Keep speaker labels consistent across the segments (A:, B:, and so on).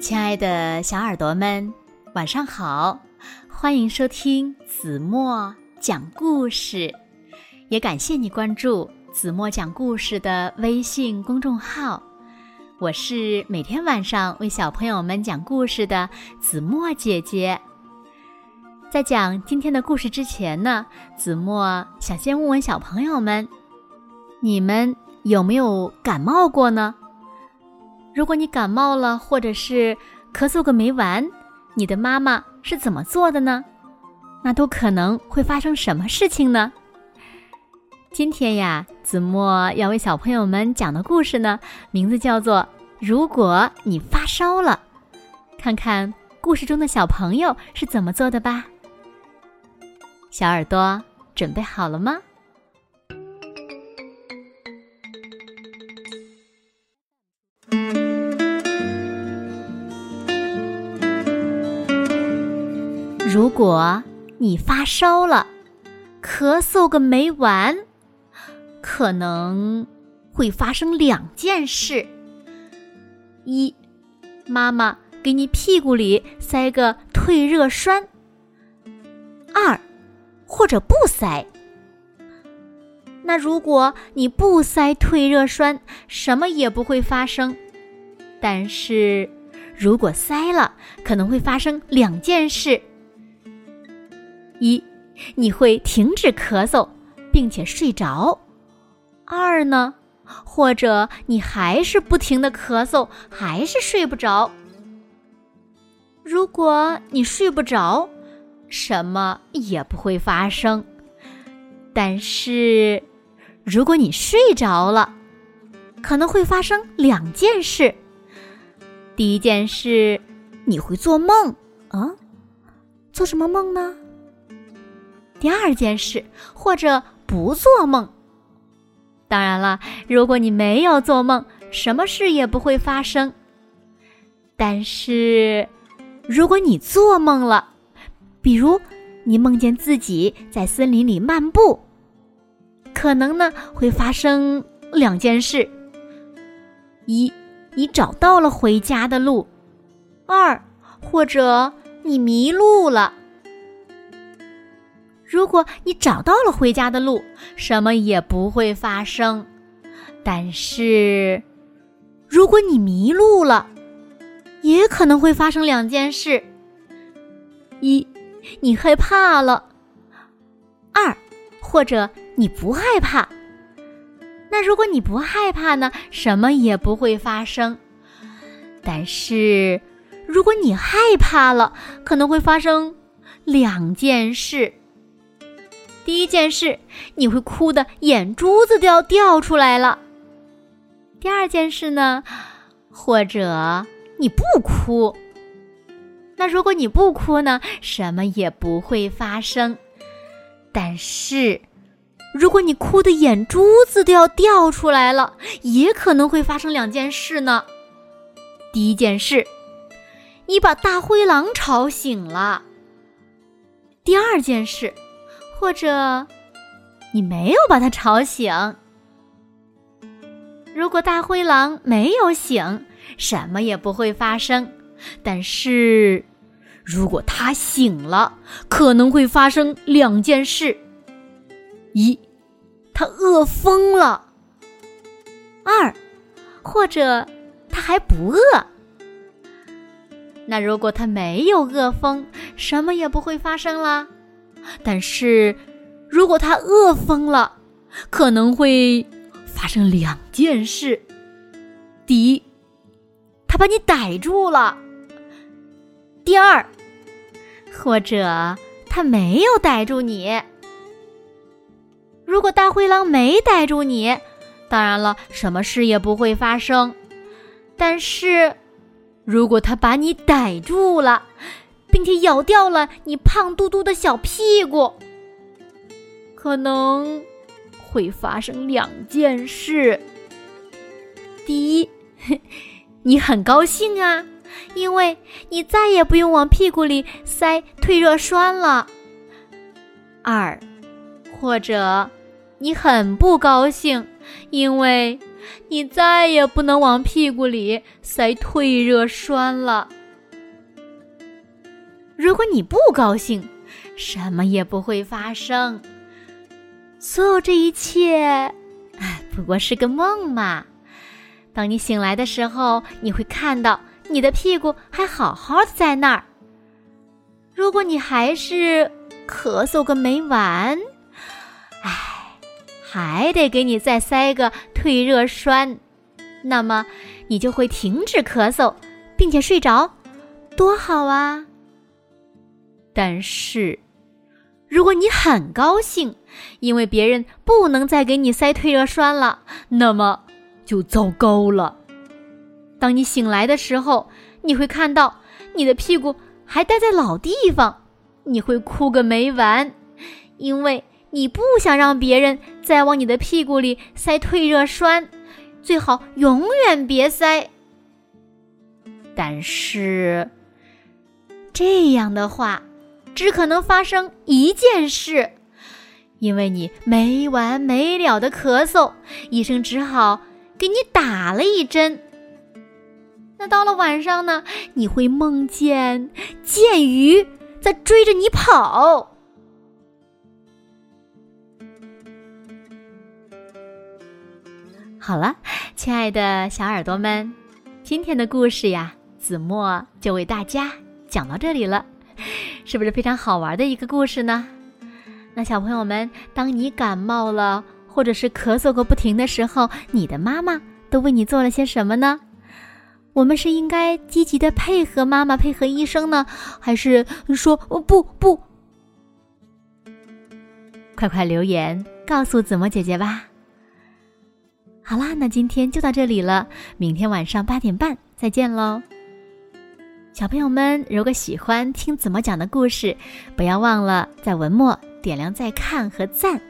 A: 亲爱的小耳朵们，晚上好！欢迎收听子墨讲故事，也感谢你关注子墨讲故事的微信公众号。我是每天晚上为小朋友们讲故事的子墨姐姐。在讲今天的故事之前呢，子墨想先问问小朋友们：你们有没有感冒过呢？如果你感冒了，或者是咳嗽个没完，你的妈妈是怎么做的呢？那都可能会发生什么事情呢？今天呀，子墨要为小朋友们讲的故事呢，名字叫做《如果你发烧了》，看看故事中的小朋友是怎么做的吧。小耳朵准备好了吗？如果你发烧了，咳嗽个没完，可能会发生两件事：一，妈妈给你屁股里塞个退热栓；二。或者不塞。那如果你不塞退热栓，什么也不会发生。但是，如果塞了，可能会发生两件事：一，你会停止咳嗽，并且睡着；二呢，或者你还是不停的咳嗽，还是睡不着。如果你睡不着，什么也不会发生，但是，如果你睡着了，可能会发生两件事。第一件事，你会做梦啊，做什么梦呢？第二件事，或者不做梦。当然了，如果你没有做梦，什么事也不会发生。但是，如果你做梦了，比如，你梦见自己在森林里漫步，可能呢会发生两件事：一，你找到了回家的路；二，或者你迷路了。如果你找到了回家的路，什么也不会发生；但是，如果你迷路了，也可能会发生两件事：一。你害怕了，二，或者你不害怕。那如果你不害怕呢？什么也不会发生。但是，如果你害怕了，可能会发生两件事。第一件事，你会哭的眼珠子都要掉出来了。第二件事呢？或者你不哭。那如果你不哭呢，什么也不会发生。但是，如果你哭的眼珠子都要掉出来了，也可能会发生两件事呢。第一件事，你把大灰狼吵醒了；第二件事，或者你没有把它吵醒。如果大灰狼没有醒，什么也不会发生。但是，如果他醒了，可能会发生两件事：一，他饿疯了；二，或者他还不饿。那如果他没有饿疯，什么也不会发生啦。但是，如果他饿疯了，可能会发生两件事：第一，他把你逮住了。第二，或者他没有逮住你。如果大灰狼没逮住你，当然了，什么事也不会发生。但是，如果他把你逮住了，并且咬掉了你胖嘟嘟的小屁股，可能会发生两件事。第一，你很高兴啊。因为你再也不用往屁股里塞退热栓了。二，或者你很不高兴，因为你再也不能往屁股里塞退热栓了。如果你不高兴，什么也不会发生。所有这一切，哎，不过是个梦嘛。当你醒来的时候，你会看到你的屁股还好好的在那儿。如果你还是咳嗽个没完，哎，还得给你再塞个退热栓，那么你就会停止咳嗽，并且睡着，多好啊！但是，如果你很高兴，因为别人不能再给你塞退热栓了，那么就糟糕了。当你醒来的时候，你会看到你的屁股还待在老地方，你会哭个没完，因为你不想让别人再往你的屁股里塞退热栓，最好永远别塞。但是，这样的话。只可能发生一件事，因为你没完没了的咳嗽，医生只好给你打了一针。那到了晚上呢？你会梦见剑鱼在追着你跑。好了，亲爱的小耳朵们，今天的故事呀，子墨就为大家讲到这里了。是不是非常好玩的一个故事呢？那小朋友们，当你感冒了，或者是咳嗽个不停的时候，你的妈妈都为你做了些什么呢？我们是应该积极的配合妈妈，配合医生呢，还是说不不？快快留言告诉子墨姐姐吧。好啦，那今天就到这里了，明天晚上八点半再见喽。小朋友们，如果喜欢听子墨讲的故事，不要忘了在文末点亮再看和赞。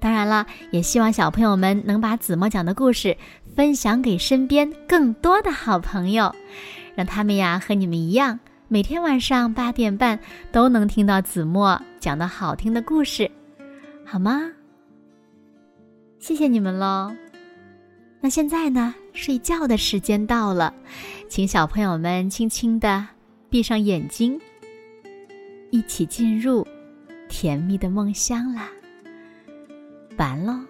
A: 当然了，也希望小朋友们能把子墨讲的故事分享给身边更多的好朋友，让他们呀和你们一样，每天晚上八点半都能听到子墨讲的好听的故事，好吗？谢谢你们喽。那现在呢？睡觉的时间到了，请小朋友们轻轻的闭上眼睛，一起进入甜蜜的梦乡啦。完喽。